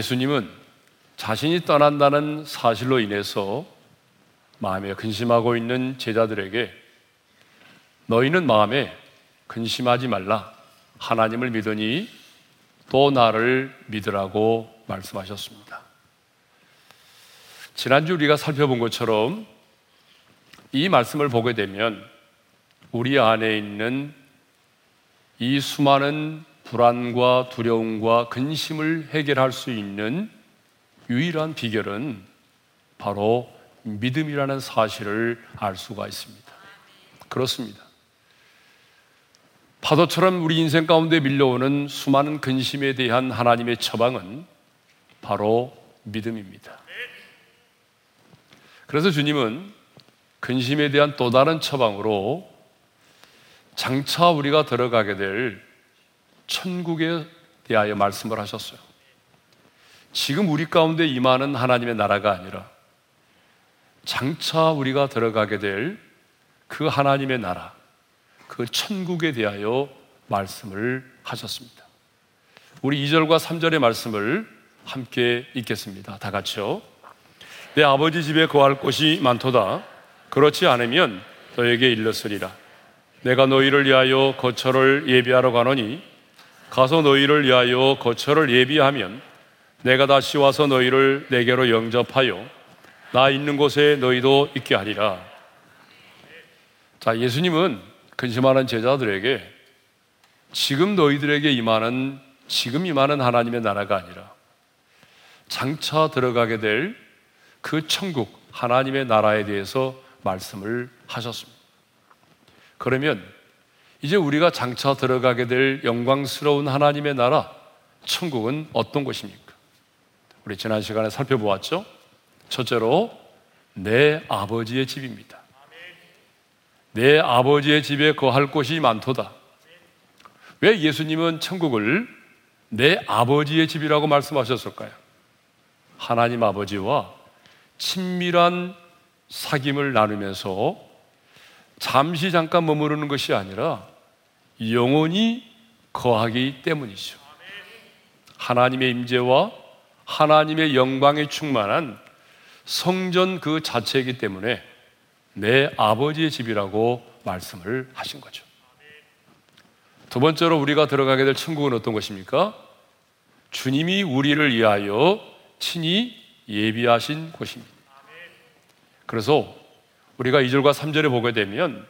예수님은 자신이 떠난다는 사실로 인해서 마음에 근심하고 있는 제자들에게 너희는 마음에 근심하지 말라. 하나님을 믿으니 또 나를 믿으라고 말씀하셨습니다. 지난주 우리가 살펴본 것처럼 이 말씀을 보게 되면 우리 안에 있는 이 수많은 불안과 두려움과 근심을 해결할 수 있는 유일한 비결은 바로 믿음이라는 사실을 알 수가 있습니다. 그렇습니다. 파도처럼 우리 인생 가운데 밀려오는 수많은 근심에 대한 하나님의 처방은 바로 믿음입니다. 그래서 주님은 근심에 대한 또 다른 처방으로 장차 우리가 들어가게 될 천국에 대하여 말씀을 하셨어요. 지금 우리 가운데 임하는 하나님의 나라가 아니라 장차 우리가 들어가게 될 그 하나님의 나라, 그 천국에 대하여 말씀을 하셨습니다. 우리 2절과 3절의 말씀을 함께 읽겠습니다. 다 같이요. 내 아버지 집에 거할 곳이 많도다. 그렇지 않으면 너에게 일렀으리라. 내가 너희를 위하여 거처를 예비하러 가노니 가서 너희를 위하여 거처를 예비하면 내가 다시 와서 너희를 내게로 영접하여 나 있는 곳에 너희도 있게 하리라. 자, 예수님은 근심하는 제자들에게 지금 너희들에게 임하는 지금 임하는 하나님의 나라가 아니라 장차 들어가게 될 그 천국 하나님의 나라에 대해서 말씀을 하셨습니다. 그러면 이제 우리가 장차 들어가게 될 영광스러운 하나님의 나라 천국은 어떤 곳입니까? 우리 지난 시간에 살펴보았죠? 첫째로 내 아버지의 집입니다. 내 아버지의 집에 거할 곳이 많도다. 왜 예수님은 천국을 내 아버지의 집이라고 말씀하셨을까요? 하나님 아버지와 친밀한 사귐을 나누면서 잠시 잠깐 머무르는 것이 아니라 영원히 거하기 때문이죠. 하나님의 임재와 하나님의 영광에 충만한 성전 그 자체이기 때문에 내 아버지의 집이라고 말씀을 하신 거죠. 두 번째로 우리가 들어가게 될 천국은 어떤 것입니까? 주님이 우리를 위하여 친히 예비하신 곳입니다. 그래서 우리가 2절과 3절에 보게 되면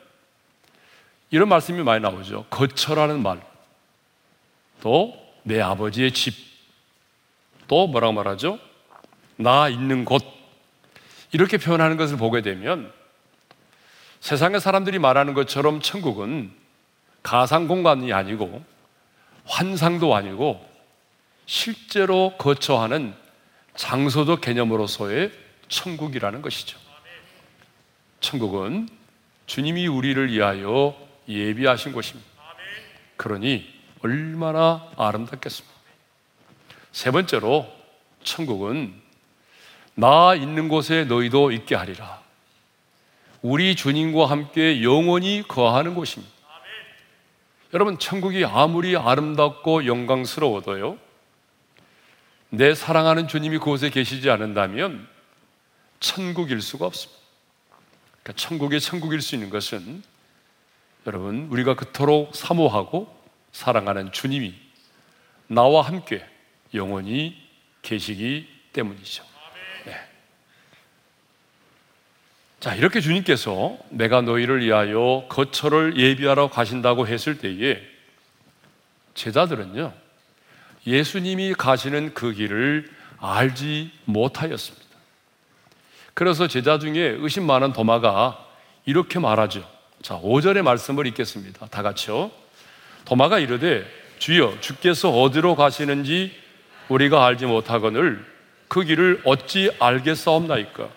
이런 말씀이 많이 나오죠. 거처라는 말. 또 내 아버지의 집. 또 뭐라고 말하죠? 나 있는 곳. 이렇게 표현하는 것을 보게 되면 세상의 사람들이 말하는 것처럼 천국은 가상 공간이 아니고 환상도 아니고 실제로 거처하는 장소도 개념으로서의 천국이라는 것이죠. 천국은 주님이 우리를 위하여 예비하신 곳입니다. 그러니 얼마나 아름답겠습니까? 세 번째로 천국은 나 있는 곳에 너희도 있게 하리라. 우리 주님과 함께 영원히 거하는 곳입니다. 여러분, 천국이 아무리 아름답고 영광스러워도요, 내 사랑하는 주님이 그곳에 계시지 않는다면 천국일 수가 없습니다. 그러니까 천국의 천국일 수 있는 것은 여러분, 우리가 그토록 사모하고 사랑하는 주님이 나와 함께 영원히 계시기 때문이죠. 네. 자, 이렇게 주님께서 내가 너희를 위하여 거처를 예비하러 가신다고 했을 때에 제자들은요, 예수님이 가시는 그 길을 알지 못하였습니다. 그래서 제자 중에 의심 많은 도마가 이렇게 말하죠. 자, 5절의 말씀을 읽겠습니다. 다 같이요. 도마가 이르되 주여 주께서 어디로 가시는지 우리가 알지 못하거늘 그 길을 어찌 알겠사옵나이까?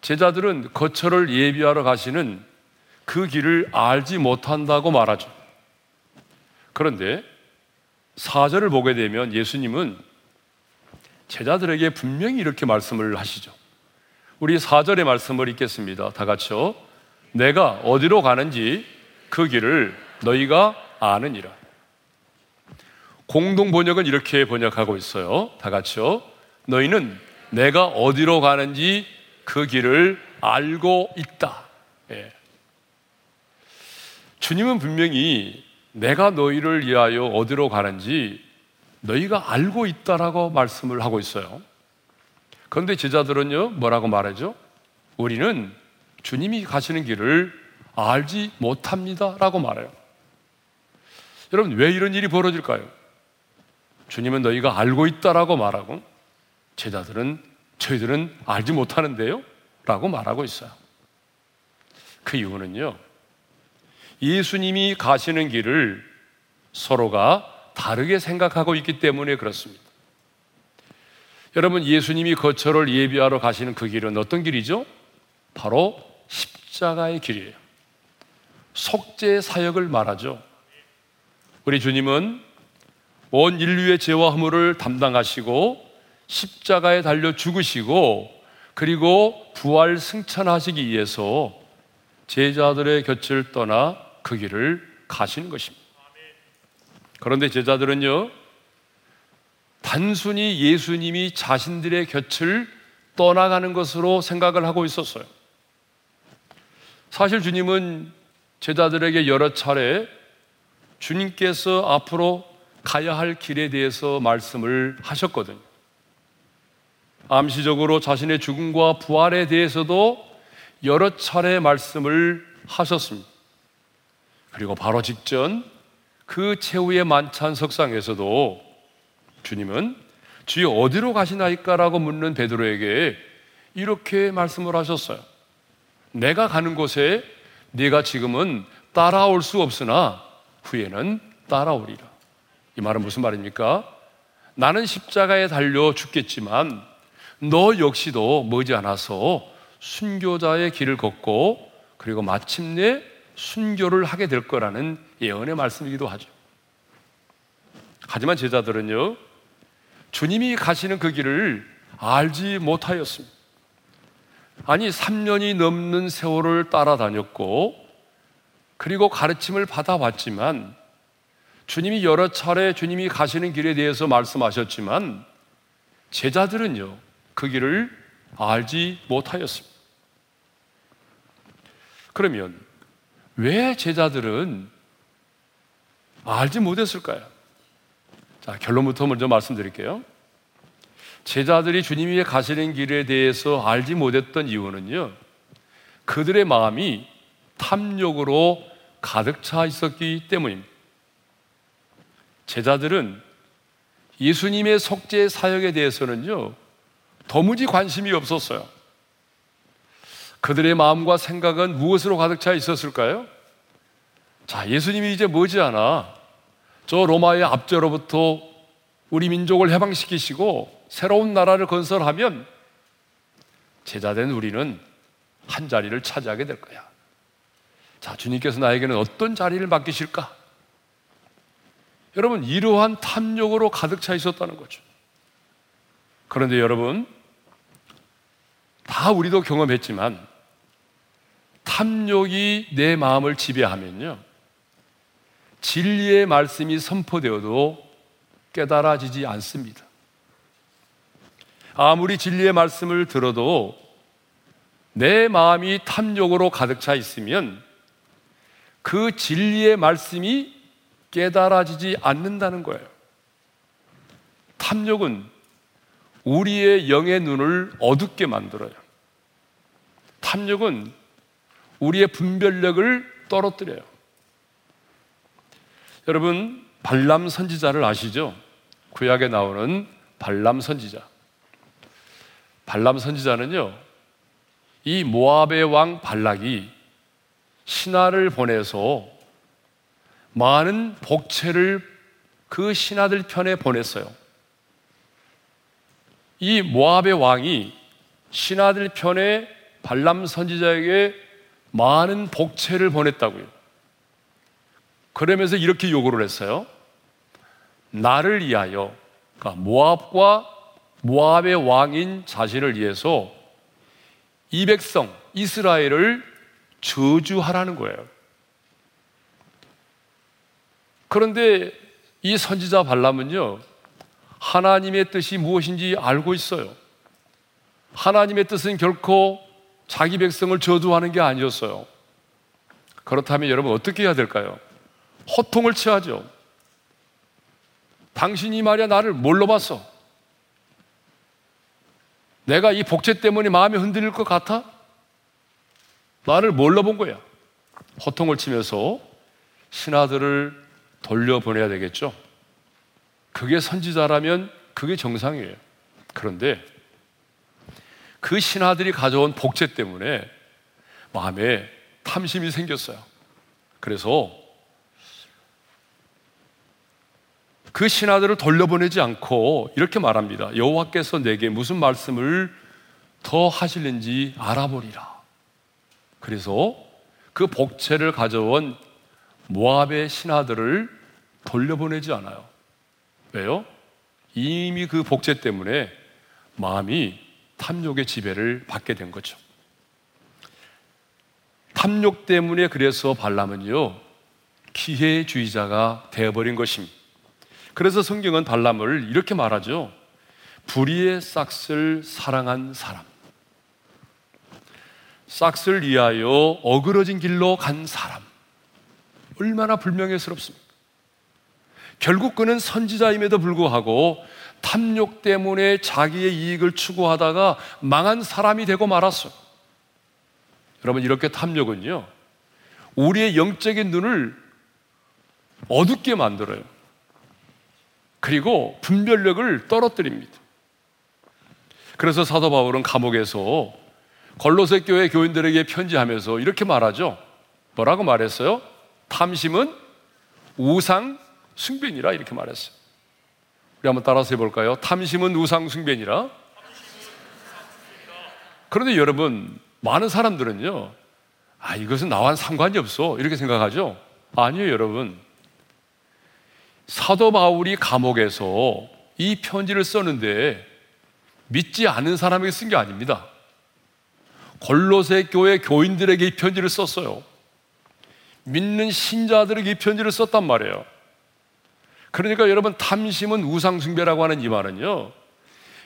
제자들은 거처를 예비하러 가시는 그 길을 알지 못한다고 말하죠. 그런데 사절을 보게 되면 예수님은 제자들에게 분명히 이렇게 말씀을 하시죠. 우리 사절의 말씀을 읽겠습니다. 다 같이요. 내가 어디로 가는지 그 길을 너희가 아느니라. 공동 번역은 이렇게 번역하고 있어요. 다 같이요. 너희는 내가 어디로 가는지 그 길을 알고 있다. 예. 주님은 분명히 내가 너희를 위하여 어디로 가는지 너희가 알고 있다라고 말씀을 하고 있어요. 그런데 제자들은요, 뭐라고 말하죠? 우리는 주님이 가시는 길을 알지 못합니다. 라고 말해요. 여러분, 왜 이런 일이 벌어질까요? 주님은 너희가 알고 있다라고 말하고, 제자들은 저희들은 알지 못하는데요? 라고 말하고 있어요. 그 이유는요, 예수님이 가시는 길을 서로가 다르게 생각하고 있기 때문에 그렇습니다. 여러분, 예수님이 거처를 예비하러 가시는 그 길은 어떤 길이죠? 바로 십자가의 길이에요. 속죄 사역을 말하죠. 우리 주님은 온 인류의 죄와 허물을 담당하시고 십자가에 달려 죽으시고 그리고 부활 승천하시기 위해서 제자들의 곁을 떠나 그 길을 가시는 것입니다. 그런데 제자들은요, 단순히 예수님이 자신들의 곁을 떠나가는 것으로 생각을 하고 있었어요. 사실 주님은 제자들에게 여러 차례 주님께서 앞으로 가야 할 길에 대해서 말씀을 하셨거든요. 암시적으로 자신의 죽음과 부활에 대해서도 여러 차례 말씀을 하셨습니다. 그리고 바로 직전 그 최후의 만찬 석상에서도 주님은 주여 어디로 가시나이까라고 묻는 베드로에게 이렇게 말씀을 하셨어요. 내가 가는 곳에 네가 지금은 따라올 수 없으나 후에는 따라오리라. 이 말은 무슨 말입니까? 나는 십자가에 달려 죽겠지만 너 역시도 머지않아서 순교자의 길을 걷고 그리고 마침내 순교를 하게 될 거라는 예언의 말씀이기도 하죠. 하지만 제자들은요, 주님이 가시는 그 길을 알지 못하였습니다. 아니, 3년이 넘는 세월을 따라다녔고, 그리고 가르침을 받아왔지만, 주님이 여러 차례 주님이 가시는 길에 대해서 말씀하셨지만, 제자들은요, 그 길을 알지 못하였습니다. 그러면, 왜 제자들은 알지 못했을까요? 자, 결론부터 먼저 말씀드릴게요. 제자들이 주님이 가시는 길에 대해서 알지 못했던 이유는요, 그들의 마음이 탐욕으로 가득 차 있었기 때문입니다. 제자들은 예수님의 속죄 사역에 대해서는요, 도무지 관심이 없었어요. 그들의 마음과 생각은 무엇으로 가득 차 있었을까요? 자, 예수님이 이제 머지않아 저 로마의 압제로부터 우리 민족을 해방시키시고 새로운 나라를 건설하면 제자된 우리는 한 자리를 차지하게 될 거야. 자, 주님께서 나에게는 어떤 자리를 맡기실까? 여러분, 이러한 탐욕으로 가득 차 있었다는 거죠. 그런데 여러분, 다 우리도 경험했지만, 탐욕이 내 마음을 지배하면요. 진리의 말씀이 선포되어도 깨달아지지 않습니다. 아무리 진리의 말씀을 들어도 내 마음이 탐욕으로 가득 차 있으면 그 진리의 말씀이 깨달아지지 않는다는 거예요. 탐욕은 우리의 영의 눈을 어둡게 만들어요. 탐욕은 우리의 분별력을 떨어뜨려요. 여러분, 발람 선지자를 아시죠? 구약에 나오는 발람 선지자. 발람 선지자는요, 이 모압의 왕 발락이 신하를 보내서 많은 복채를 그 신하들 편에 보냈어요. 이 모압의 왕이 신하들 편에 발람 선지자에게 많은 복채를 보냈다고요. 그러면서 이렇게 요구를 했어요. 나를 위하여, 그러니까 모압과 모압의 왕인 자신을 위해서 이 백성 이스라엘을 저주하라는 거예요. 그런데 이 선지자 발람은요, 하나님의 뜻이 무엇인지 알고 있어요. 하나님의 뜻은 결코 자기 백성을 저주하는 게 아니었어요. 그렇다면 여러분 어떻게 해야 될까요? 호통을 취하죠. 당신이 말이야 나를 뭘로 봤어? 내가 이 복제 때문에 마음이 흔들릴 것 같아? 나를 뭘로 본 거야? 호통을 치면서 신하들을 돌려보내야 되겠죠. 그게 선지자라면 그게 정상이에요. 그런데 그 신하들이 가져온 복제 때문에 마음에 탐심이 생겼어요. 그래서 그 신하들을 돌려보내지 않고 이렇게 말합니다. 여호와께서 내게 무슨 말씀을 더 하실는지 알아보리라. 그래서 그 복채를 가져온 모압의 신하들을 돌려보내지 않아요. 왜요? 이미 그 복제 때문에 마음이 탐욕의 지배를 받게 된 거죠. 탐욕 때문에 그래서 발람은요, 기회주의자가 되어버린 것입니다. 그래서 성경은 발람을 이렇게 말하죠. 불의의 싹을 사랑한 사람. 싹을 위하여 어그러진 길로 간 사람. 얼마나 불명예스럽습니까? 결국 그는 선지자임에도 불구하고 탐욕 때문에 자기의 이익을 추구하다가 망한 사람이 되고 말았어. 여러분, 이렇게 탐욕은요, 우리의 영적인 눈을 어둡게 만들어요. 그리고 분별력을 떨어뜨립니다. 그래서 사도 바울은 감옥에서 걸로세 교회 교인들에게 편지하면서 이렇게 말하죠. 뭐라고 말했어요? 탐심은 우상 숭배니라 이렇게 말했어요. 우리 한번 따라서 해볼까요? 탐심은 우상 숭배니라. 그런데 여러분 많은 사람들은요, 아 이것은 나와 상관이 없어 이렇게 생각하죠. 아니요 여러분. 사도 바울이 감옥에서 이 편지를 썼는데 믿지 않은 사람에게 쓴 게 아닙니다. 골로새 교회 교인들에게 이 편지를 썼어요. 믿는 신자들에게 이 편지를 썼단 말이에요. 그러니까 여러분 탐심은 우상숭배라고 하는 이 말은요.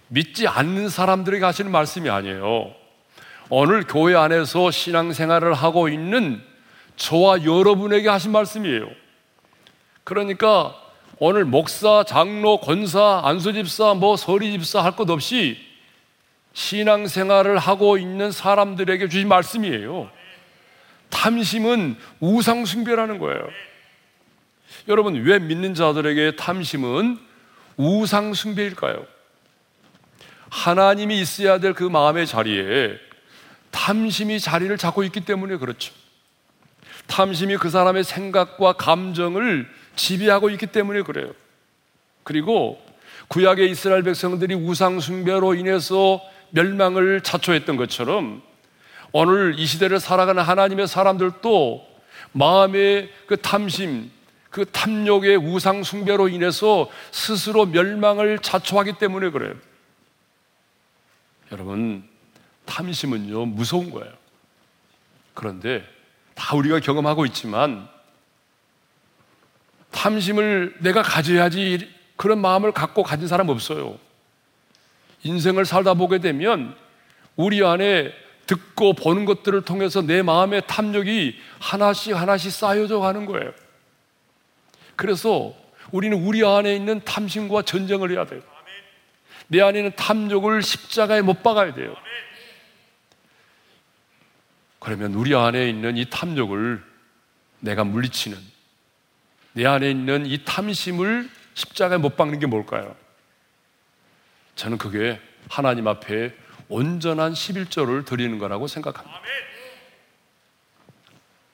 믿지 않는 사람들에게 하시는 말씀이 아니에요. 오늘 교회 안에서 신앙생활을 하고 있는 저와 여러분에게 하신 말씀이에요. 그러니까 오늘 목사, 장로, 권사, 안수집사, 뭐 서리집사 할 것 없이 신앙생활을 하고 있는 사람들에게 주신 말씀이에요. 탐심은 우상숭배라는 거예요. 여러분, 왜 믿는 자들에게 탐심은 우상숭배일까요? 하나님이 있어야 될 그 마음의 자리에 탐심이 자리를 잡고 있기 때문에 그렇죠. 탐심이 그 사람의 생각과 감정을 지배하고 있기 때문에 그래요. 그리고 구약의 이스라엘 백성들이 우상숭배로 인해서 멸망을 자초했던 것처럼 오늘 이 시대를 살아가는 하나님의 사람들도 마음의 그 탐심, 그 탐욕의 우상숭배로 인해서 스스로 멸망을 자초하기 때문에 그래요. 여러분, 탐심은요, 무서운 거예요. 그런데 다 우리가 경험하고 있지만 탐심을 내가 가져야지 그런 마음을 갖고 가진 사람 없어요. 인생을 살다 보게 되면 우리 안에 듣고 보는 것들을 통해서 내 마음의 탐욕이 하나씩 하나씩 쌓여져 가는 거예요. 그래서 우리는 우리 안에 있는 탐심과 전쟁을 해야 돼요. 내 안에 있는 탐욕을 십자가에 못 박아야 돼요. 그러면 우리 안에 있는 이 탐욕을 내가 물리치는 내 안에 있는 이 탐심을 십자가에 못 박는 게 뭘까요? 저는 그게 하나님 앞에 온전한 11조를 드리는 거라고 생각합니다.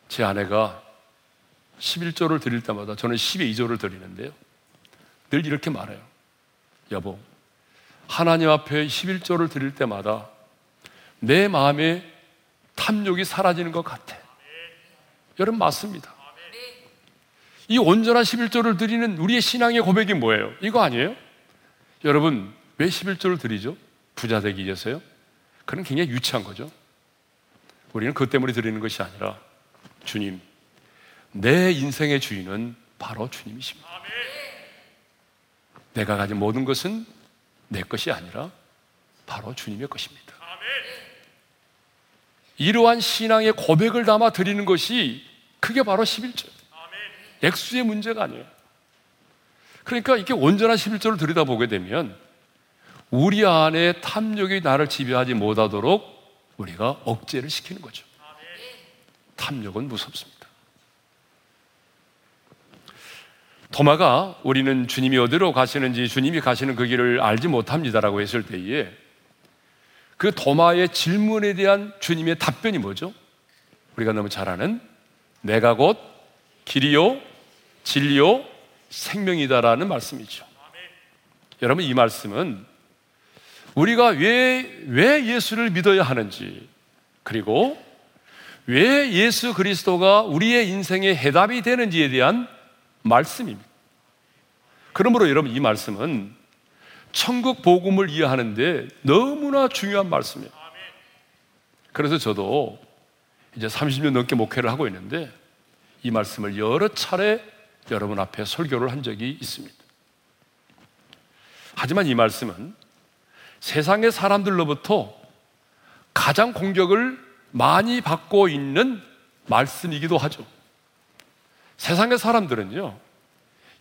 제 아내가 11조를 드릴 때마다 저는 12조를 드리는데요. 늘 이렇게 말해요. 여보, 하나님 앞에 11조를 드릴 때마다 내 마음에 탐욕이 사라지는 것 같아. 여러분, 맞습니다. 이 온전한 11조를 드리는 우리의 신앙의 고백이 뭐예요? 이거 아니에요? 여러분, 왜 11조를 드리죠? 부자 되기 위해서요? 그건 굉장히 유치한 거죠. 우리는 그 때문에 드리는 것이 아니라 주님, 내 인생의 주인은 바로 주님이십니다. 내가 가진 모든 것은 내 것이 아니라 바로 주님의 것입니다. 이러한 신앙의 고백을 담아 드리는 것이 그게 바로 11절. 액수의 문제가 아니에요. 그러니까 이렇게 온전한 11절을 들여다보게 되면 우리 안에 탐욕이 나를 지배하지 못하도록 우리가 억제를 시키는 거죠. 탐욕은 무섭습니다. 토마가 우리는 주님이 어디로 가시는지 주님이 가시는 그 길을 알지 못합니다라고 했을 때에 그 도마의 질문에 대한 주님의 답변이 뭐죠? 우리가 너무 잘 아는 내가 곧 길이요, 진리요, 생명이다라는 말씀이죠. 여러분, 이 말씀은 우리가 왜, 왜 예수를 믿어야 하는지, 그리고 왜 예수 그리스도가 우리의 인생의 해답이 되는지에 대한 말씀입니다. 그러므로 여러분, 이 말씀은 천국 복음을 이해하는데 너무나 중요한 말씀이에요. 그래서 저도 이제 30년 넘게 목회를 하고 있는데 이 말씀을 여러 차례 여러분 앞에 설교를 한 적이 있습니다. 하지만 이 말씀은 세상의 사람들로부터 가장 공격을 많이 받고 있는 말씀이기도 하죠. 세상의 사람들은요,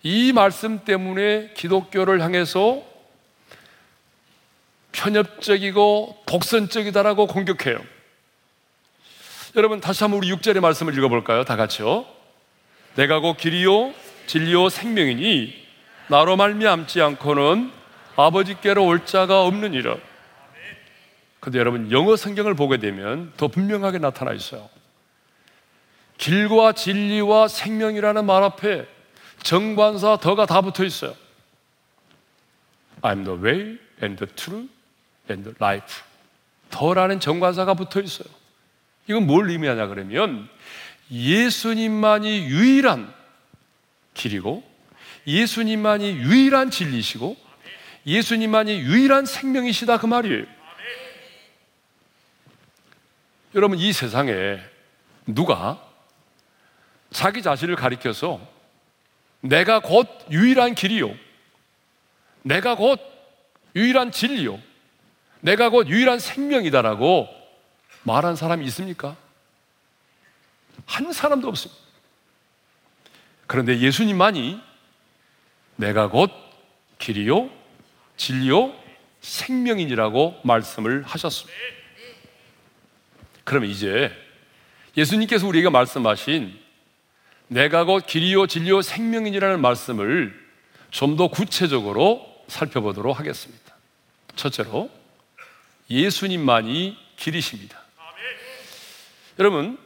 이 말씀 때문에 기독교를 향해서 편협적이고 독선적이다라고 공격해요. 여러분 다시 한번 우리 6절의 말씀을 읽어볼까요? 다 같이요. 내가 곧 길이요 진리요 생명이니 나로 말미암지 않고는 아버지께로 올 자가 없느니라. 근데 여러분 영어 성경을 보게 되면 더 분명하게 나타나 있어요. 길과 진리와 생명이라는 말 앞에 정관사 더가 다 붙어 있어요. I'm the way and the truth and life. 더라는 정관사가 붙어 있어요. 이건 뭘 의미하냐 그러면 예수님만이 유일한 길이고 예수님만이 유일한 진리시고 예수님만이 유일한 생명이시다 그 말이에요. 여러분 이 세상에 누가 자기 자신을 가리켜서 내가 곧 유일한 길이요. 내가 곧 유일한 진리요. 내가 곧 유일한 생명이다라고 말한 사람이 있습니까? 한 사람도 없습니다. 그런데 예수님만이 내가 곧 길이요, 진리요, 생명이라고 말씀을 하셨습니다. 그러면 이제 예수님께서 우리에게 말씀하신 내가 곧 길이요, 진리요, 생명이라는 말씀을 좀 더 구체적으로 살펴보도록 하겠습니다. 첫째로 예수님만이 길이십니다. 여러분,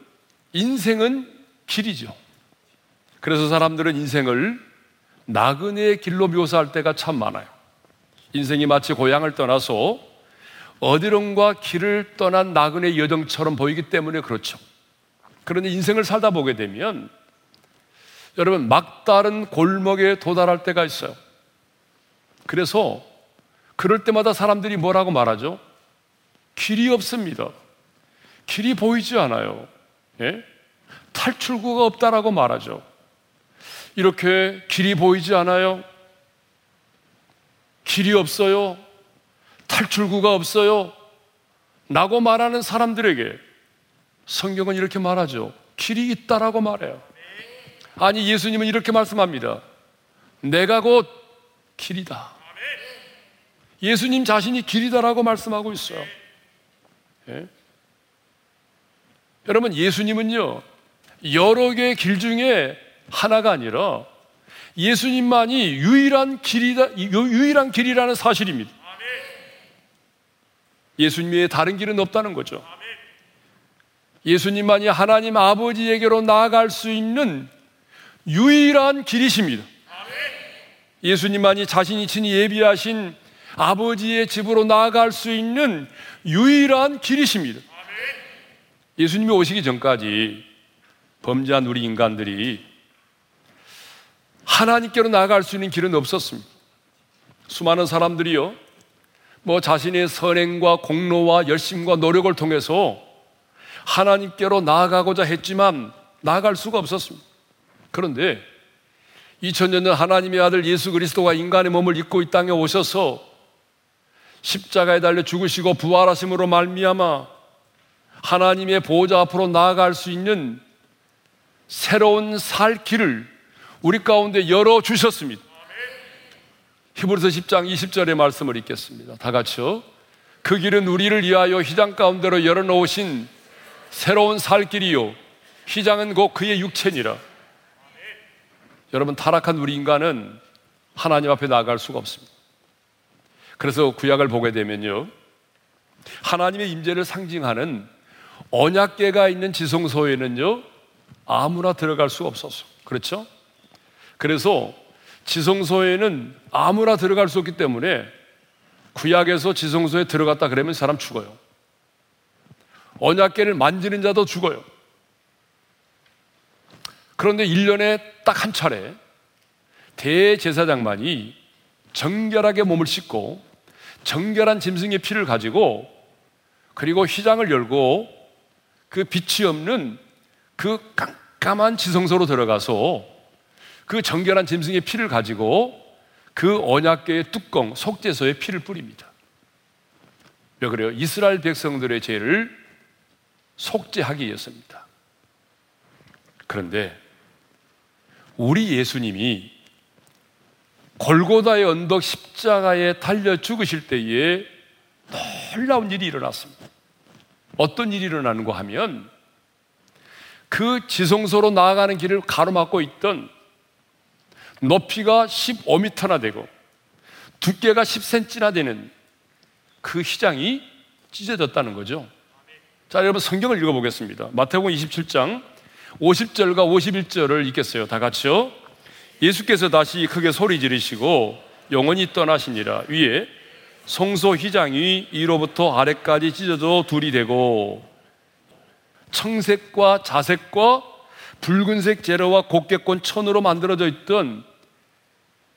인생은 길이죠. 그래서 사람들은 인생을 나그네의 길로 묘사할 때가 참 많아요. 인생이 마치 고향을 떠나서 어디론가 길을 떠난 나그네 여정처럼 보이기 때문에 그렇죠. 그런데 인생을 살다 보게 되면 여러분 막다른 골목에 도달할 때가 있어요. 그래서 그럴 때마다 사람들이 뭐라고 말하죠? 길이 없습니다. 길이 보이지 않아요. 예? 탈출구가 없다라고 말하죠. 이렇게 길이 보이지 않아요. 길이 없어요. 탈출구가 없어요. 라고 말하는 사람들에게 성경은 이렇게 말하죠. 길이 있다라고 말해요. 아니, 예수님은 이렇게 말씀합니다. 내가 곧 길이다. 예수님 자신이 길이다라고 말씀하고 있어요. 예? 여러분, 예수님은요, 여러 개의 길 중에 하나가 아니라 예수님만이 유일한 길이다, 유일한 길이라는 사실입니다. 예수님 외에 다른 길은 없다는 거죠. 예수님만이 하나님 아버지에게로 나아갈 수 있는 유일한 길이십니다. 예수님만이 자신이 친히 예비하신 아버지의 집으로 나아갈 수 있는 유일한 길이십니다. 예수님이 오시기 전까지 범죄한 우리 인간들이 하나님께로 나아갈 수 있는 길은 없었습니다. 수많은 사람들이요, 뭐 자신의 선행과 공로와 열심과 노력을 통해서 하나님께로 나아가고자 했지만 나아갈 수가 없었습니다. 그런데 2000년 전 하나님의 아들 예수 그리스도가 인간의 몸을 입고 이 땅에 오셔서 십자가에 달려 죽으시고 부활하심으로 말미암아 하나님의 보호자 앞으로 나아갈 수 있는 새로운 살 길을 우리 가운데 열어 주셨습니다. 히브리서 10장 20절의 말씀을 읽겠습니다. 다 같이요. 그 길은 우리를 위하여 휘장 가운데로 열어 놓으신 새로운 살 길이요. 휘장은 곧 그의 육체니라. 여러분 타락한 우리 인간은 하나님 앞에 나아갈 수가 없습니다. 그래서 구약을 보게 되면요. 하나님의 임재를 상징하는 언약계가 있는 지성소에는요. 아무나 들어갈 수가 없었어. 그렇죠? 그래서 지성소에는 아무나 들어갈 수 없기 때문에 구약에서 지성소에 들어갔다 그러면 사람 죽어요. 언약계를 만지는 자도 죽어요. 그런데 1년에 딱 한 차례 대제사장만이 정결하게 몸을 씻고 정결한 짐승의 피를 가지고 그리고 휘장을 열고 그 빛이 없는 그 깜깜한 지성소로 들어가서 그 정결한 짐승의 피를 가지고 그 언약궤의 뚜껑 속죄소에 피를 뿌립니다. 왜 그래요? 이스라엘 백성들의 죄를 속죄하기 위해서입니다. 그런데 우리 예수님이 골고다의 언덕 십자가에 달려 죽으실 때에 놀라운 일이 일어났습니다. 어떤 일이 일어나는가 하면 그 지성소로 나아가는 길을 가로막고 있던 높이가 15m나 되고 두께가 10cm나 되는 그 휘장이 찢어졌다는 거죠. 자, 여러분 성경을 읽어보겠습니다. 마태복음 27장 50절과 51절을 읽겠어요. 다 같이요. 예수께서 다시 크게 소리 지르시고 영원히 떠나시니라 위에 성소 휘장이 위로부터 아래까지 찢어져 둘이 되고 청색과 자색과 붉은색 재료와 곡괭권 천으로 만들어져 있던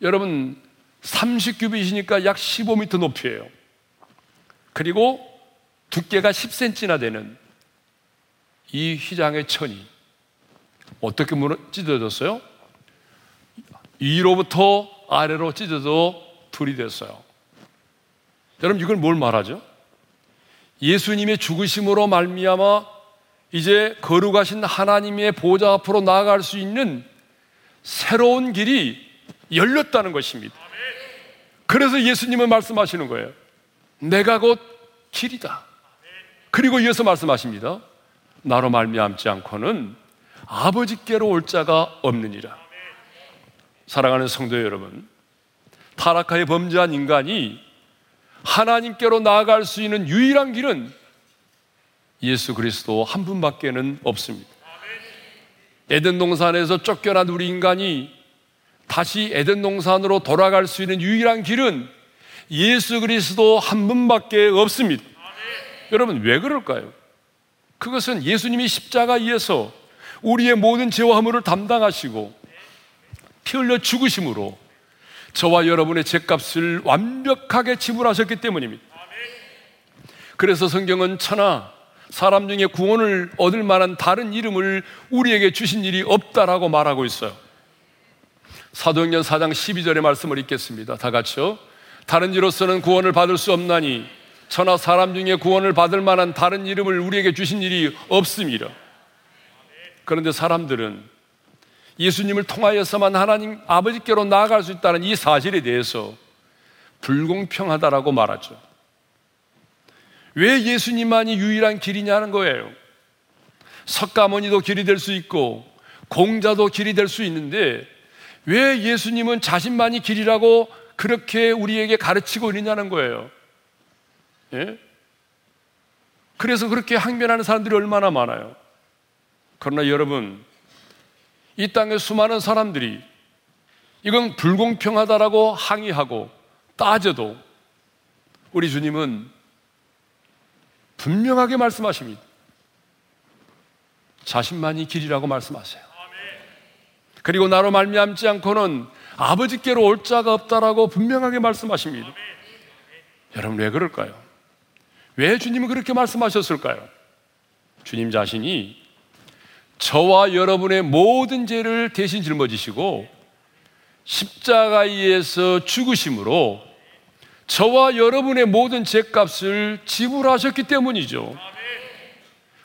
여러분 30규빗이니까 약 15m 높이에요. 그리고 두께가 10cm나 되는 이 휘장의 천이 어떻게 찢어졌어요? 위로부터 아래로 찢어져 둘이 됐어요. 여러분 이걸 뭘 말하죠? 예수님의 죽으심으로 말미암아 이제 거룩하신 하나님의 보좌 앞으로 나아갈 수 있는 새로운 길이 열렸다는 것입니다. 그래서 예수님은 말씀하시는 거예요. 내가 곧 길이다. 그리고 이어서 말씀하십니다. 나로 말미암지 않고는 아버지께로 올 자가 없느니라. 사랑하는 성도 여러분, 타락하여 범죄한 인간이 하나님께로 나아갈 수 있는 유일한 길은 예수 그리스도 한 분밖에는 없습니다. 에덴 동산에서 쫓겨난 우리 인간이 다시 에덴 동산으로 돌아갈 수 있는 유일한 길은 예수 그리스도 한 분밖에 없습니다. 여러분 왜 그럴까요? 그것은 예수님이 십자가에서 우리의 모든 죄와 허물을 담당하시고 피 흘려 죽으심으로 저와 여러분의 죄값을 완벽하게 지불하셨기 때문입니다. 그래서 성경은 천하 사람 중에 구원을 얻을 만한 다른 이름을 우리에게 주신 일이 없다라고 말하고 있어요. 사도행전 4장 12절의 말씀을 읽겠습니다. 다 같이요. 다른 이로서는 구원을 받을 수 없나니 천하 사람 중에 구원을 받을 만한 다른 이름을 우리에게 주신 일이 없습니다. 그런데 사람들은 예수님을 통하여서만 하나님 아버지께로 나아갈 수 있다는 이 사실에 대해서 불공평하다라고 말하죠. 왜 예수님만이 유일한 길이냐는 거예요. 석가모니도 길이 될 수 있고 공자도 길이 될 수 있는데 왜 예수님은 자신만이 길이라고 그렇게 우리에게 가르치고 있느냐는 거예요. 예? 그래서 그렇게 항변하는 사람들이 얼마나 많아요. 그러나 여러분, 이 땅의 수많은 사람들이 이건 불공평하다라고 항의하고 따져도 우리 주님은 분명하게 말씀하십니다. 자신만이 길이라고 말씀하세요. 그리고 나로 말미암지 않고는 아버지께로 올 자가 없다라고 분명하게 말씀하십니다. 여러분 왜 그럴까요? 왜 주님은 그렇게 말씀하셨을까요? 주님 자신이 저와 여러분의 모든 죄를 대신 짊어지시고 십자가에서 죽으심으로 저와 여러분의 모든 죄값을 지불하셨기 때문이죠.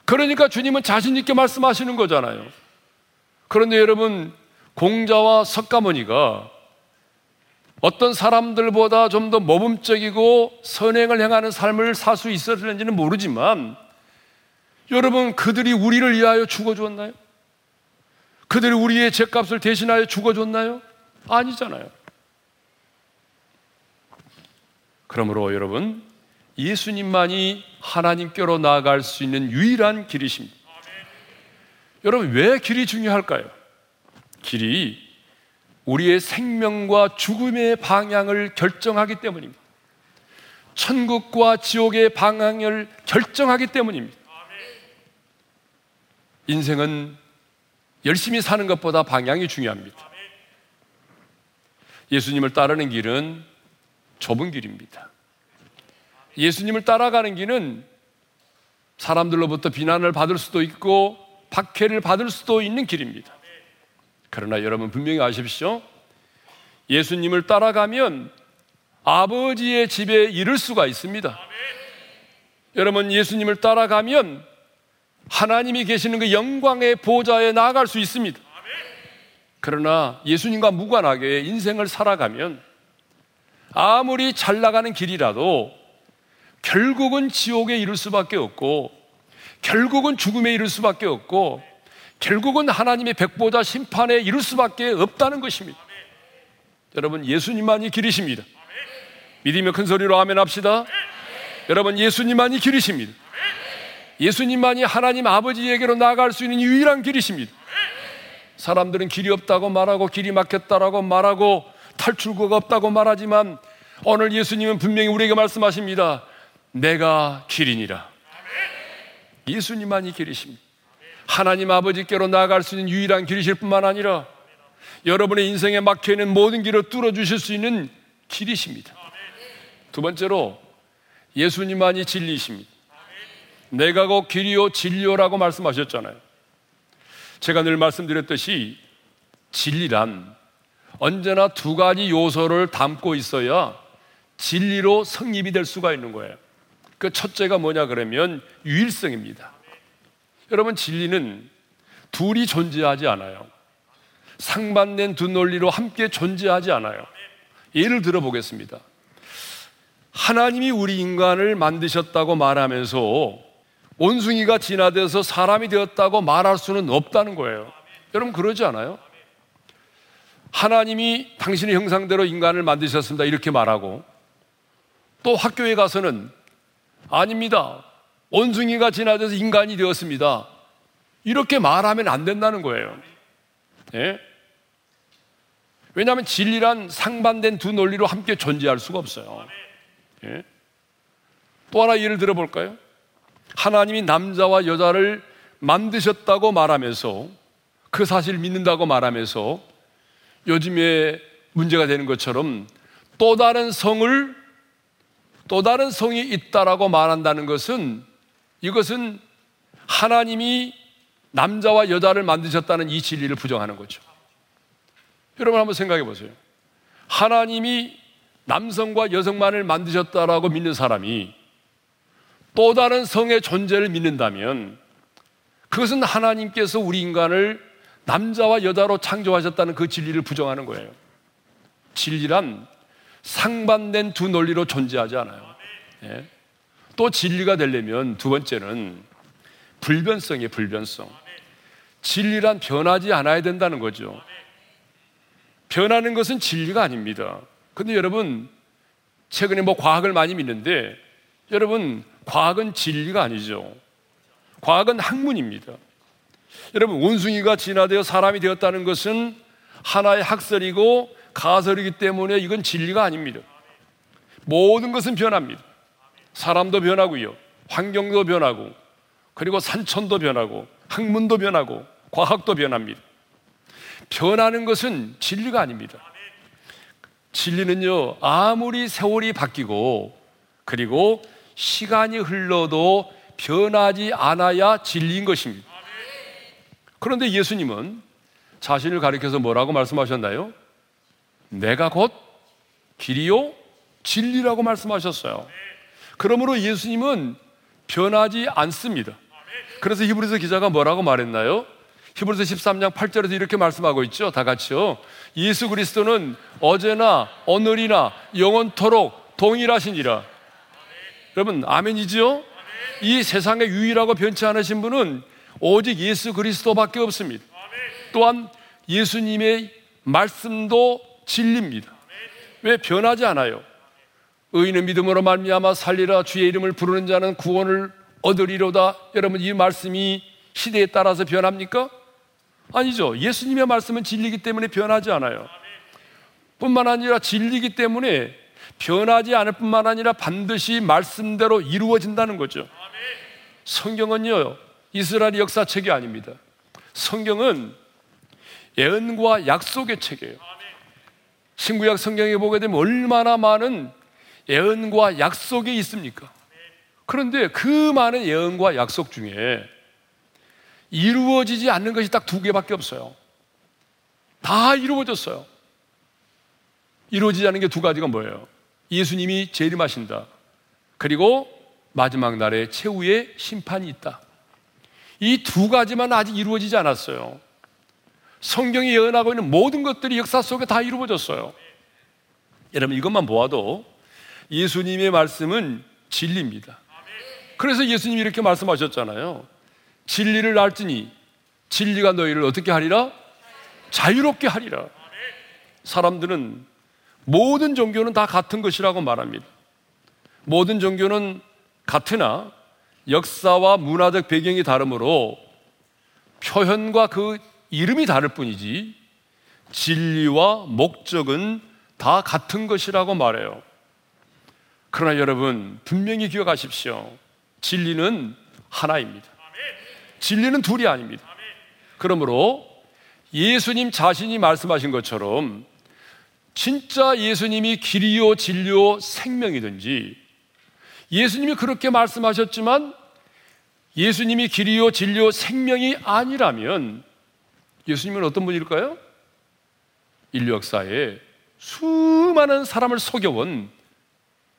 그러니까 주님은 자신 있게 말씀하시는 거잖아요. 그런데 여러분, 공자와 석가모니가 어떤 사람들보다 좀 더 모범적이고 선행을 행하는 삶을 살 수 있었는지는 모르지만 여러분, 그들이 우리를 위하여 죽어주었나요? 그들이 우리의 죄값을 대신하여 죽어줬나요? 아니잖아요. 그러므로 여러분, 예수님만이 하나님께로 나아갈 수 있는 유일한 길이십니다. 여러분, 왜 길이 중요할까요? 길이 우리의 생명과 죽음의 방향을 결정하기 때문입니다. 천국과 지옥의 방향을 결정하기 때문입니다. 인생은 열심히 사는 것보다 방향이 중요합니다. 예수님을 따르는 길은 좁은 길입니다. 예수님을 따라가는 길은 사람들로부터 비난을 받을 수도 있고 박해를 받을 수도 있는 길입니다. 그러나 여러분 분명히 아십시오. 예수님을 따라가면 아버지의 집에 이를 수가 있습니다. 여러분 예수님을 따라가면 하나님이 계시는 그 영광의 보좌에 나아갈 수 있습니다. 그러나 예수님과 무관하게 인생을 살아가면 아무리 잘 나가는 길이라도 결국은 지옥에 이를 수밖에 없고 결국은 죽음에 이를 수밖에 없고 결국은 하나님의 백보자 심판에 이를 수밖에 없다는 것입니다. 여러분 예수님만이 길이십니다. 믿으면 큰 소리로 아멘 합시다. 여러분 예수님만이 길이십니다. 예수님만이 하나님 아버지에게로 나아갈 수 있는 유일한 길이십니다. 사람들은 길이 없다고 말하고 길이 막혔다라고 말하고 탈출구가 없다고 말하지만 오늘 예수님은 분명히 우리에게 말씀하십니다. 내가 길이니라. 예수님만이 길이십니다. 하나님 아버지께로 나아갈 수 있는 유일한 길이실 뿐만 아니라 여러분의 인생에 막혀 있는 모든 길을 뚫어 주실 수 있는 길이십니다. 두 번째로 예수님만이 진리십니다. 내가 곧 길이요 진리요라고 말씀하셨잖아요. 제가 늘 말씀드렸듯이 진리란 언제나 두 가지 요소를 담고 있어야 진리로 성립이 될 수가 있는 거예요. 그 첫째가 뭐냐 그러면 유일성입니다. 여러분 진리는 둘이 존재하지 않아요. 상반된 두 논리로 함께 존재하지 않아요. 예를 들어 보겠습니다. 하나님이 우리 인간을 만드셨다고 말하면서 원숭이가 진화돼서 사람이 되었다고 말할 수는 없다는 거예요. 여러분 그러지 않아요? 하나님이 당신의 형상대로 인간을 만드셨습니다. 이렇게 말하고 또 학교에 가서는 아닙니다. 원숭이가 진화돼서 인간이 되었습니다. 이렇게 말하면 안 된다는 거예요. 예? 왜냐하면 진리란 상반된 두 논리로 함께 존재할 수가 없어요. 예? 또 하나 예를 들어볼까요? 하나님이 남자와 여자를 만드셨다고 말하면서 그 사실을 믿는다고 말하면서 요즘에 문제가 되는 것처럼 또 다른 성을 또 다른 성이 있다라고 말한다는 것은 이것은 하나님이 남자와 여자를 만드셨다는 이 진리를 부정하는 거죠. 여러분 한번 생각해 보세요. 하나님이 남성과 여성만을 만드셨다라고 믿는 사람이 또 다른 성의 존재를 믿는다면 그것은 하나님께서 우리 인간을 남자와 여자로 창조하셨다는 그 진리를 부정하는 거예요. 진리란 상반된 두 논리로 존재하지 않아요. 예? 또 진리가 되려면 두 번째는 불변성이에요, 불변성. 진리란 변하지 않아야 된다는 거죠. 변하는 것은 진리가 아닙니다. 근데 여러분, 최근에 뭐 과학을 많이 믿는데, 여러분, 과학은 진리가 아니죠. 과학은 학문입니다. 여러분, 원숭이가 진화되어 사람이 되었다는 것은 하나의 학설이고 가설이기 때문에 이건 진리가 아닙니다. 모든 것은 변합니다. 사람도 변하고요. 환경도 변하고, 그리고 산천도 변하고, 학문도 변하고, 과학도 변합니다. 변하는 것은 진리가 아닙니다. 진리는요, 아무리 세월이 바뀌고, 그리고 시간이 흘러도 변하지 않아야 진리인 것입니다. 그런데 예수님은 자신을 가리켜서 뭐라고 말씀하셨나요? 내가 곧 길이요 진리라고 말씀하셨어요. 그러므로 예수님은 변하지 않습니다. 그래서 히브리서 기자가 뭐라고 말했나요? 히브리서 13장 8절에서 이렇게 말씀하고 있죠. 다 같이요. 예수 그리스도는 어제나 오늘이나 영원토록 동일하시니라. 여러분 아멘이지요? 이 세상에 유일하고 변치 않으신 분은 오직 예수 그리스도밖에 없습니다. 또한 예수님의 말씀도 진리입니다. 왜 변하지 않아요? 의인은 믿음으로 말미암아 살리라 주의 이름을 부르는 자는 구원을 얻으리로다. 여러분 이 말씀이 시대에 따라서 변합니까? 아니죠. 예수님의 말씀은 진리기 때문에 변하지 않아요. 뿐만 아니라 진리기 때문에 변하지 않을 뿐만 아니라 반드시 말씀대로 이루어진다는 거죠. 성경은요, 이스라엘 역사책이 아닙니다. 성경은 예언과 약속의 책이에요. 신구약 성경에 보게 되면 얼마나 많은 예언과 약속이 있습니까? 그런데 그 많은 예언과 약속 중에 이루어지지 않는 것이 딱 두 개밖에 없어요. 다 이루어졌어요. 이루어지지 않는 게두 가지가 뭐예요? 예수님이 재림하신다. 그리고 마지막 날에 최후의 심판이 있다. 이 두 가지만 아직 이루어지지 않았어요. 성경이 예언하고 있는 모든 것들이 역사 속에 다 이루어졌어요. 여러분 이것만 보아도 예수님의 말씀은 진리입니다. 그래서 예수님이 이렇게 말씀하셨잖아요. 진리를 알지니 진리가 너희를 어떻게 하리라? 자유롭게 하리라. 사람들은 모든 종교는 다 같은 것이라고 말합니다. 모든 종교는 같으나 역사와 문화적 배경이 다르므로 표현과 그 이름이 다를 뿐이지 진리와 목적은 다 같은 것이라고 말해요. 그러나 여러분, 분명히 기억하십시오. 진리는 하나입니다. 진리는 둘이 아닙니다. 그러므로 예수님 자신이 말씀하신 것처럼 진짜 예수님이 길이요, 진리요, 생명이든지 예수님이 그렇게 말씀하셨지만 예수님이 길이요, 진리요, 생명이 아니라면 예수님은 어떤 분일까요? 인류 역사에 수많은 사람을 속여온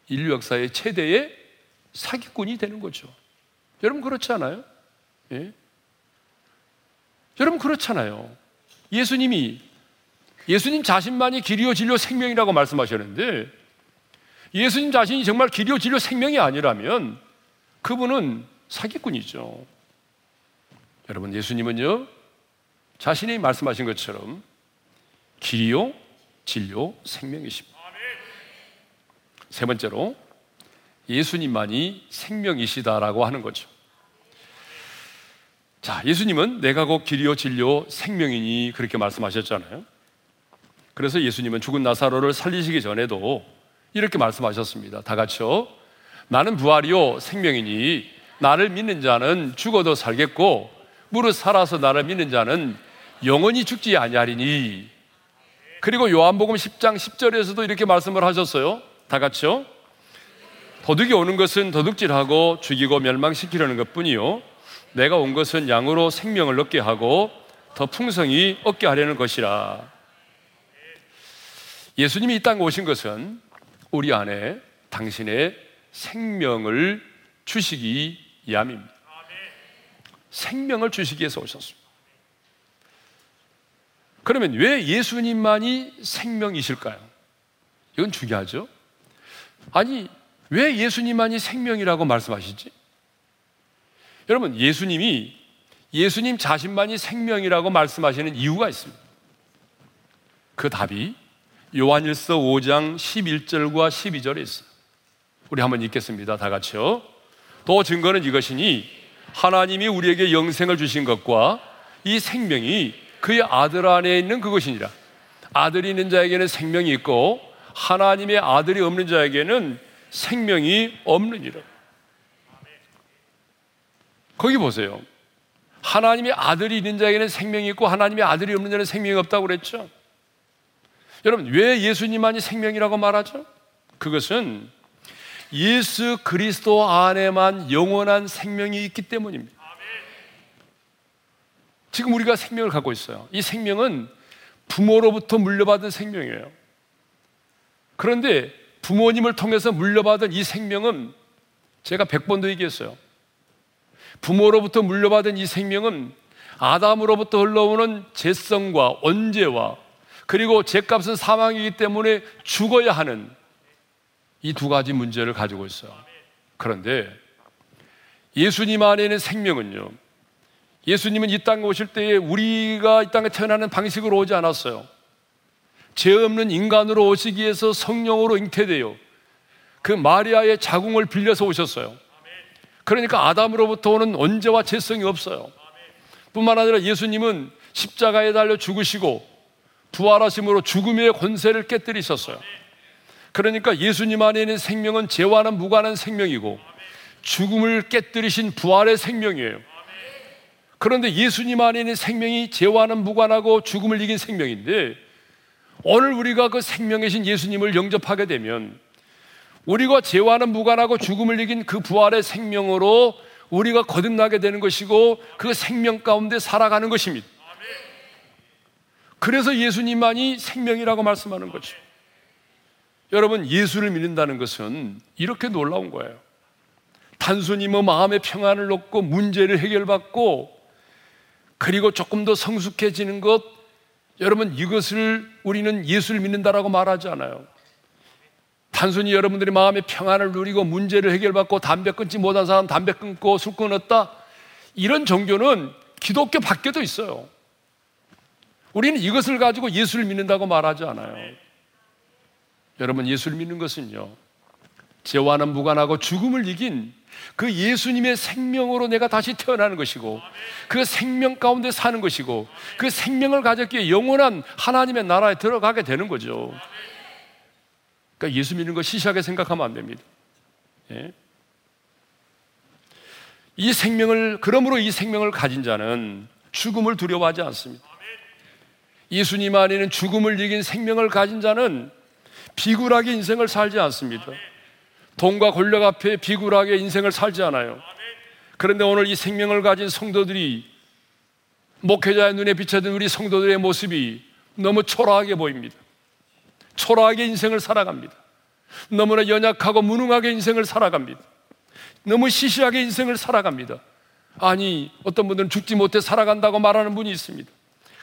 인류 역사의 최대의 사기꾼이 되는 거죠. 여러분 그렇지 않아요? 예? 여러분 그렇잖아요. 예수님이 예수님 자신만이 길이요 진료 생명이라고 말씀하셨는데 예수님 자신이 정말 길이요 진료 생명이 아니라면 그분은 사기꾼이죠. 여러분 예수님은요 자신이 말씀하신 것처럼 길이요 진료 생명이십니다. 세 번째로 예수님만이 생명이시다라고 하는 거죠. 자, 예수님은 내가 곧 길이요 진리요 생명이니 그렇게 말씀하셨잖아요. 그래서 예수님은 죽은 나사로를 살리시기 전에도 이렇게 말씀하셨습니다. 다 같이요. 나는 부활이요 생명이니 나를 믿는 자는 죽어도 살겠고 무릇 살아서 나를 믿는 자는 영원히 죽지 아니하리니 그리고 요한복음 10장 10절에서도 이렇게 말씀을 하셨어요. 다 같이요. 도둑이 오는 것은 도둑질하고 죽이고 멸망시키려는 것뿐이요 내가 온 것은 양으로 생명을 얻게 하고 더 풍성히 얻게 하려는 것이라. 예수님이 이 땅에 오신 것은 우리 안에 당신의 생명을 주시기 위함입니다. 생명을 주시기 위해서 오셨습니다. 그러면 왜 예수님만이 생명이실까요? 이건 중요하죠. 아니, 왜 예수님만이 생명이라고 말씀하시지? 여러분, 예수님이 예수님 자신만이 생명이라고 말씀하시는 이유가 있습니다. 그 답이 요한일서 5장 11절과 12절에 있어요. 우리 한번 읽겠습니다. 다 같이요. 또 증거는 이것이니 하나님이 우리에게 영생을 주신 것과 이 생명이 그의 아들 안에 있는 그것이니라. 아들이 있는 자에게는 생명이 있고 하나님의 아들이 없는 자에게는 생명이 없느니라. 거기 보세요. 하나님의 아들이 있는 자에게는 생명이 있고 하나님의 아들이 없는 자는 생명이 없다고 그랬죠. 여러분, 왜 예수님만이 생명이라고 말하죠? 그것은 예수 그리스도 안에만 영원한 생명이 있기 때문입니다. 지금 우리가 생명을 갖고 있어요. 이 생명은 부모로부터 물려받은 생명이에요. 그런데 부모님을 통해서 물려받은 이 생명은 제가 100번도 얘기했어요. 부모로부터 물려받은 이 생명은 아담으로부터 흘러오는 재성과 언제와 그리고 죄값은 사망이기 때문에 죽어야 하는 이 두 가지 문제를 가지고 있어요. 그런데 예수님 안에는 생명은요. 예수님은 이 땅에 오실 때에 우리가 이 땅에 태어나는 방식으로 오지 않았어요. 죄 없는 인간으로 오시기 위해서 성령으로 잉태되어 그 마리아의 자궁을 빌려서 오셨어요. 그러니까 아담으로부터 오는 언제와 죄성이 없어요. 뿐만 아니라 예수님은 십자가에 달려 죽으시고 부활하심으로 죽음의 권세를 깨뜨리셨어요. 그러니까 예수님 안에 있는 생명은 죄와는 무관한 생명이고 죽음을 깨뜨리신 부활의 생명이에요. 그런데 예수님 안에 있는 생명이 죄와는 무관하고 죽음을 이긴 생명인데 오늘 우리가 그 생명이신 예수님을 영접하게 되면 우리가 죄와는 무관하고 죽음을 이긴 그 부활의 생명으로 우리가 거듭나게 되는 것이고 그 생명 가운데 살아가는 것입니다. 그래서 예수님만이 생명이라고 말씀하는 거죠. 여러분, 예수를 믿는다는 것은 이렇게 놀라운 거예요. 단순히 뭐 마음의 평안을 얻고 문제를 해결받고 그리고 조금 더 성숙해지는 것, 여러분 이것을 우리는 예수를 믿는다라고 말하지 않아요. 단순히 여러분들이 마음의 평안을 누리고 문제를 해결받고 담배 끊지 못한 사람 담배 끊고 술 끊었다. 이런 종교는 기독교 밖에도 있어요. 우리는 이것을 가지고 예수를 믿는다고 말하지 않아요. 여러분, 예수를 믿는 것은요, 죄와는 무관하고 죽음을 이긴 그 예수님의 생명으로 내가 다시 태어나는 것이고 그 생명 가운데 사는 것이고 그 생명을 가졌기에 영원한 하나님의 나라에 들어가게 되는 거죠. 그러니까 예수 믿는 거 시시하게 생각하면 안 됩니다. 예? 이 생명을 그러므로 이 생명을 가진 자는 죽음을 두려워하지 않습니다. 예수님 안에는 죽음을 이긴 생명을 가진 자는 비굴하게 인생을 살지 않습니다. 돈과 권력 앞에 비굴하게 인생을 살지 않아요. 그런데 오늘 이 생명을 가진 성도들이 목회자의 눈에 비춰진 우리 성도들의 모습이 너무 초라하게 보입니다. 초라하게 인생을 살아갑니다. 너무나 연약하고 무능하게 인생을 살아갑니다. 너무 시시하게 인생을 살아갑니다. 아니, 어떤 분들은 죽지 못해 살아간다고 말하는 분이 있습니다.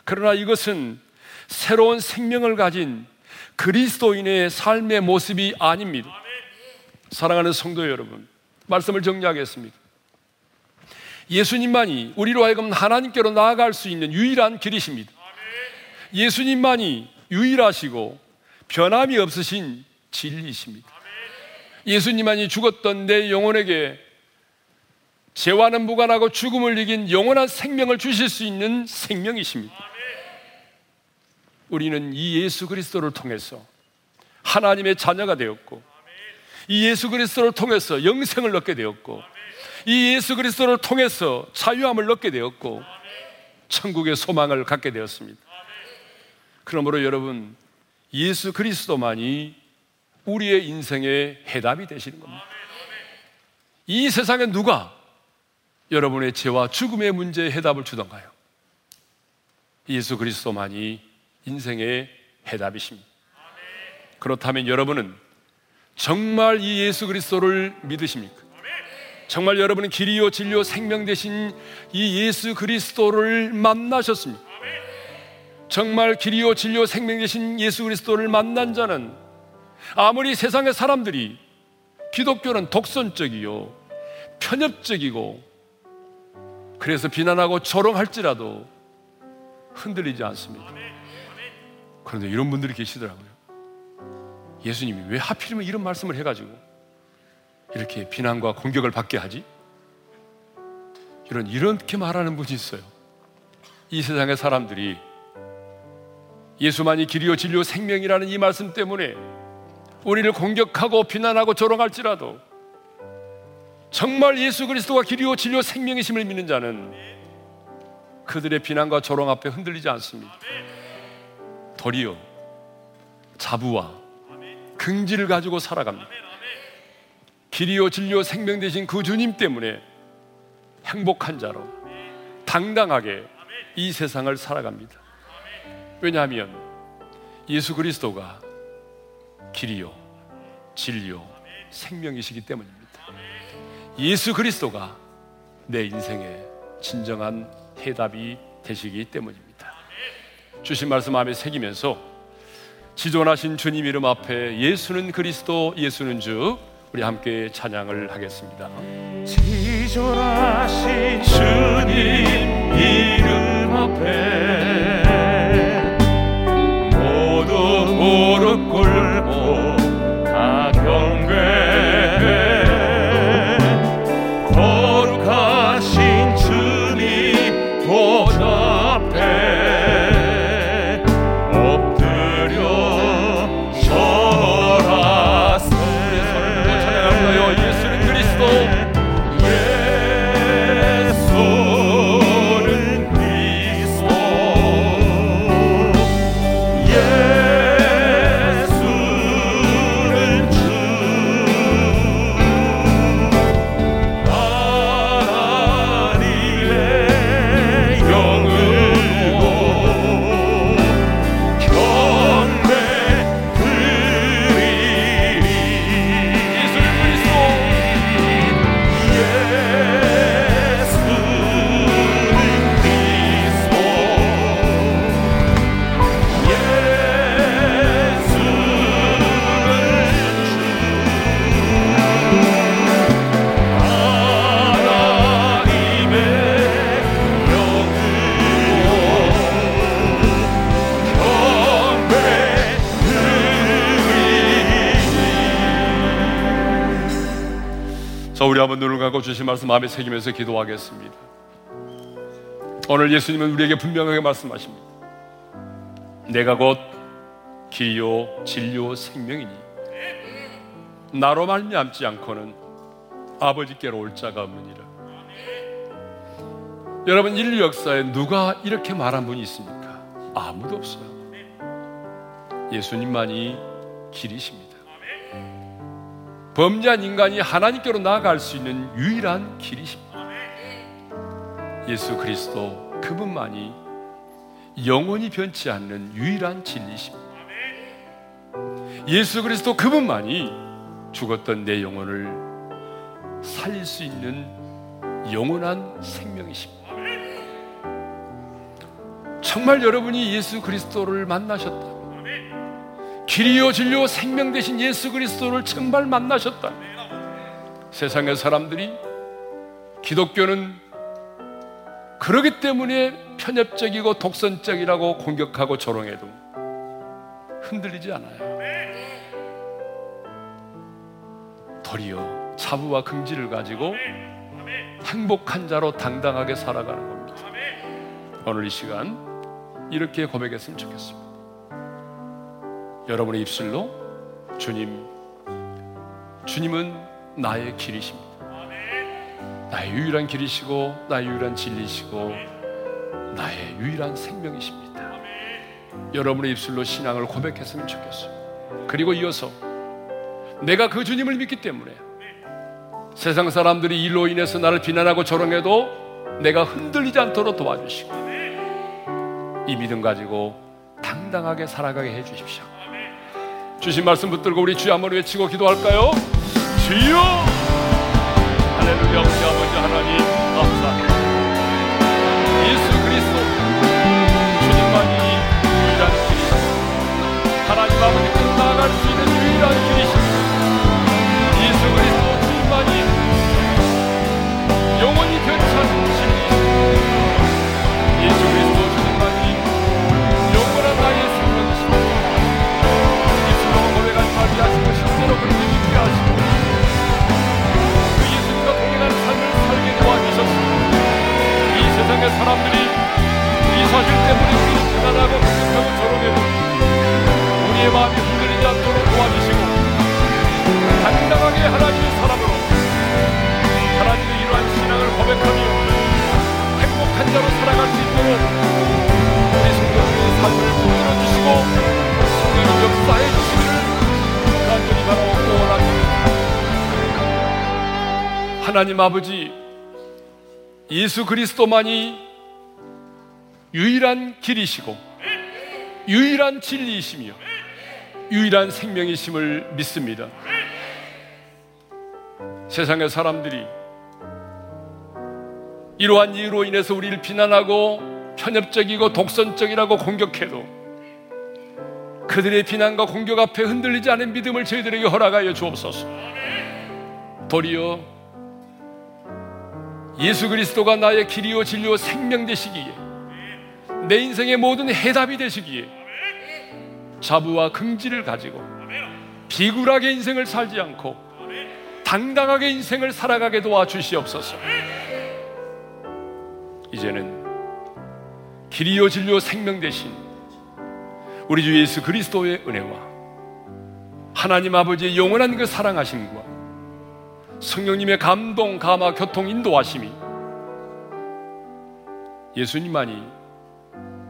그러나 이것은 새로운 생명을 가진 그리스도인의 삶의 모습이 아닙니다. 사랑하는 성도 여러분, 말씀을 정리하겠습니다. 예수님만이 우리로 하여금 하나님께로 나아갈 수 있는 유일한 길이십니다. 예수님만이 유일하시고 변함이 없으신 진리이십니다. 예수님만이 죽었던 내 영혼에게 죄와는 무관하고 죽음을 이긴 영원한 생명을 주실 수 있는 생명이십니다. 우리는 이 예수 그리스도를 통해서 하나님의 자녀가 되었고 이 예수 그리스도를 통해서 영생을 얻게 되었고 이 예수 그리스도를 통해서 자유함을 얻게 되었고 천국의 소망을 갖게 되었습니다. 그러므로 여러분 예수 그리스도만이 우리의 인생의 해답이 되시는 겁니다. 이 세상에 누가 여러분의 죄와 죽음의 문제에 해답을 주던가요? 예수 그리스도만이 인생의 해답이십니다. 그렇다면 여러분은 정말 이 예수 그리스도를 믿으십니까? 정말 여러분은 길이요 진리요 생명 되신 이 예수 그리스도를 만나셨습니까? 정말 길이요 진리요 생명 되신 예수 그리스도를 만난 자는 아무리 세상의 사람들이 기독교는 독선적이요 편협적이고 그래서 비난하고 조롱할지라도 흔들리지 않습니다. 그런데 이런 분들이 계시더라고요. 예수님이 왜 하필이면 이런 말씀을 해가지고 이렇게 비난과 공격을 받게 하지? 이런 이렇게 말하는 분이 있어요. 이 세상의 사람들이 예수만이 길이요 진리요 생명이라는 이 말씀 때문에 우리를 공격하고 비난하고 조롱할지라도 정말 예수 그리스도가 길이요 진리요 생명이심을 믿는 자는 그들의 비난과 조롱 앞에 흔들리지 않습니다. 도리어 자부와 긍지를 가지고 살아갑니다. 길이요 진리요 생명 되신 그 주님 때문에 행복한 자로 당당하게 이 세상을 살아갑니다. 왜냐하면 예수 그리스도가 길이요, 진리요, 생명이시기 때문입니다. 예수 그리스도가 내 인생의 진정한 해답이 되시기 때문입니다. 주신 말씀 마음에 새기면서 지존하신 주님 이름 앞에 예수는 그리스도, 예수는 주, 우리 함께 찬양을 하겠습니다. 지존하신 주님 이름 앞에 모두 무릎 꿇고 감고 주신 말씀 마음에 새기면서 기도하겠습니다. 오늘 예수님은 우리에게 분명하게 말씀하십니다. 내가 곧 길이요 진리요 생명이니 나로 말미암지 않고는 아버지께로 올 자가 없느니라. 여러분 인류 역사에 누가 이렇게 말한 분이 있습니까? 아무도 없어요. 예수님만이 길이십니다. 범죄한 인간이 하나님께로 나아갈 수 있는 유일한 길이십니다. 예수 그리스도 그분만이 영원히 변치 않는 유일한 진리십니다. 예수 그리스도 그분만이 죽었던 내 영혼을 살릴 수 있는 영원한 생명이십니다. 정말 여러분이 예수 그리스도를 만나셨다. 길이요 진리요 생명 되신 예수 그리스도를 정말 만나셨다. 세상의 사람들이 기독교는 그러기 때문에 편협적이고 독선적이라고 공격하고 조롱해도 흔들리지 않아요. 도리어 차부와 긍지를 가지고 행복한 자로 당당하게 살아가는 겁니다. 오늘 이 시간 이렇게 고백했으면 좋겠습니다. 여러분의 입술로 주님, 주님은 나의 길이십니다. 나의 유일한 길이시고, 나의 유일한 진리시고, 나의 유일한 생명이십니다. 여러분의 입술로 신앙을 고백했으면 좋겠어요. 그리고 이어서 내가 그 주님을 믿기 때문에 세상 사람들이 일로 인해서 나를 비난하고 조롱해도 내가 흔들리지 않도록 도와주시고 이 믿음 가지고 당당하게 살아가게 해 주십시오. 주신 말씀 붙들고 우리 주여 한번 외치고 기도할까요? 주여! 할렐루야 때문에 우리를 비난하고 공격하고 조롱해도 우리의 마음이 흔들리지 않도록 도와주시고 당당하게 하나님의 사람으로 하나님의 이러한 신앙을 고백하며 행복한 자로 살아갈 수 있도록 우리 성도들의 삶을 붙들어 주시고 성령의 역사해 주시기를 간절히 바라고 원합니다 하나님 아버지 예수 그리스도만이 유일한 길이시고 유일한 진리이시며 유일한 생명이심을 믿습니다. 세상의 사람들이 이러한 이유로 인해서 우리를 비난하고 편협적이고 독선적이라고 공격해도 그들의 비난과 공격 앞에 흔들리지 않은 믿음을 저희들에게 허락하여 주옵소서. 도리어 예수 그리스도가 나의 길이요 진리요 생명 되시기에 내 인생의 모든 해답이 되시기에 자부와 긍지를 가지고 비굴하게 인생을 살지 않고 당당하게 인생을 살아가게 도와주시옵소서. 이제는 길이요 진리요 생명 되신 우리 주 예수 그리스도의 은혜와 하나님 아버지의 영원한 그 사랑하심과 성령님의 감동, 감화, 교통, 인도하심이 예수님만이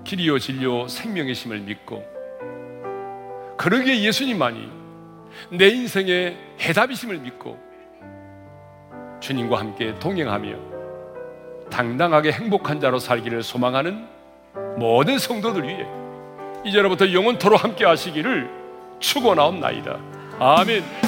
길이요 진리요 생명이심을 믿고 그러기에 예수님만이 내 인생의 해답이심을 믿고 주님과 함께 동행하며 당당하게 행복한 자로 살기를 소망하는 모든 성도들 위해 이제로부터 영원토로 함께 하시기를 축원하옵나이다. 아멘.